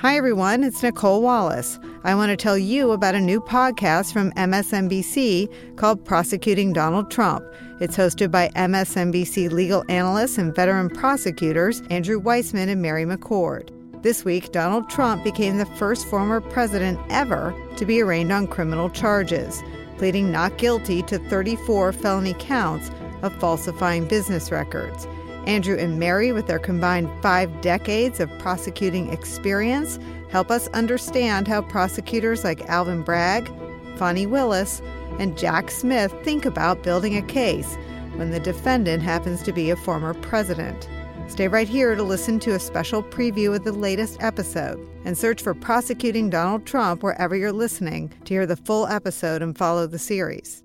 Hi, everyone. It's Nicolle Wallace. I want to tell you about a new podcast from MSNBC called Prosecuting Donald Trump. It's hosted by MSNBC legal analysts and veteran prosecutors Andrew Weissmann and Mary McCord. This week, Donald Trump became the first former president ever to be arraigned on criminal charges, pleading not guilty to 34 felony counts of falsifying business records. Andrew and Mary, with their combined five decades of prosecuting experience, help us understand how prosecutors like Alvin Bragg, Fani Willis, and Jack Smith think about building a case when the defendant happens to be a former president. Stay right here to listen to a special preview of the latest episode and search for Prosecuting Donald Trump wherever you're listening to hear the full episode and follow the series.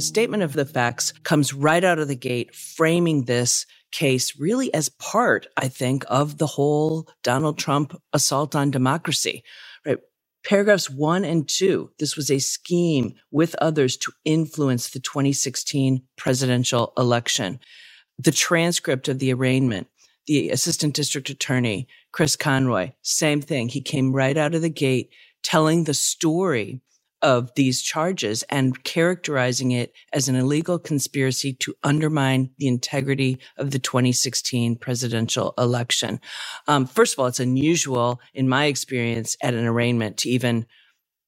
The statement of the facts comes right out of the gate, framing this case really as part, I think, of the whole Donald Trump assault on democracy. Right? Paragraphs one and two. This was a scheme with others to influence the 2016 presidential election. The transcript of the arraignment, the assistant district attorney, Chris Conroy, same thing. He came right out of the gate telling the story of these charges and characterizing it as an illegal conspiracy to undermine the integrity of the 2016 presidential election. Um, first of all, it's unusual in my experience at an arraignment to even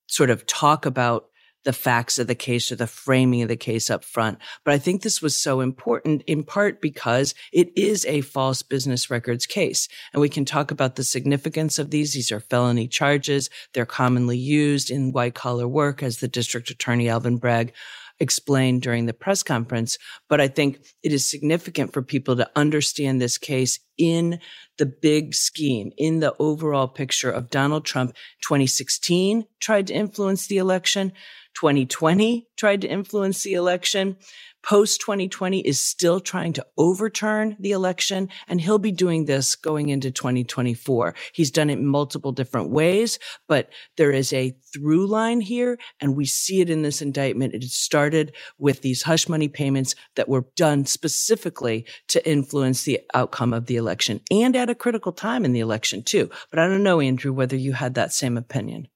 sort of talk about the facts of the case or the framing of the case up front. But I think this was so important in part because it is a false business records case. And we can talk about the significance of these. These are felony charges. They're commonly used in white collar work as the district attorney Alvin Bragg explained during the press conference. But I think it is significant for people to understand this case in the big scheme, in the overall picture of Donald Trump 2016 tried to influence the election. 2020 tried to influence the election. Post 2020 is still trying to overturn the election, and he'll be doing this going into 2024. He's done it multiple different ways, but there is a through line here, and we see it in this indictment. It started with these hush money payments that were done specifically to influence the outcome of the election and at a critical time in the election, too. But I don't know, Andrew, whether you had that same opinion.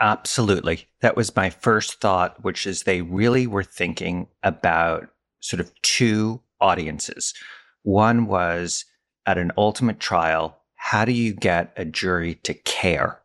Absolutely. That was my first thought, which is they really were thinking about sort of two audiences. One was at an ultimate trial, how do you get a jury to care?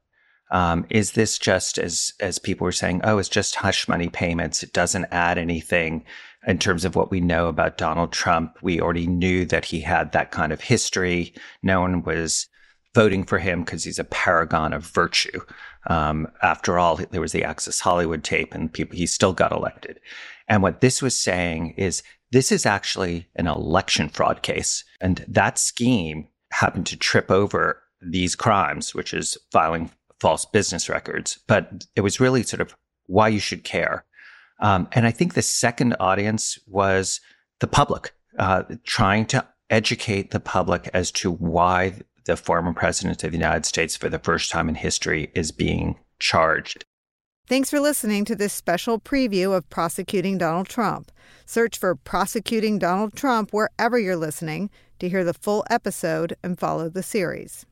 Um, is this just as as people were saying, oh, it's just hush money payments. It doesn't add anything in terms of what we know about Donald Trump. We already knew that he had that kind of history. No one was voting for him because he's a paragon of virtue. Um, after all, there was the Access Hollywood tape, and people he still got elected. And what this was saying is this is actually an election fraud case, and that scheme happened to trip over these crimes, which is filing false business records. But it was really sort of why you should care. Um, and I think the second audience was the public, uh, trying to educate the public as to why the former president of the United States for the first time in history is being charged. Thanks for listening to this special preview of Prosecuting Donald Trump. Search for Prosecuting Donald Trump wherever you're listening to hear the full episode and follow the series.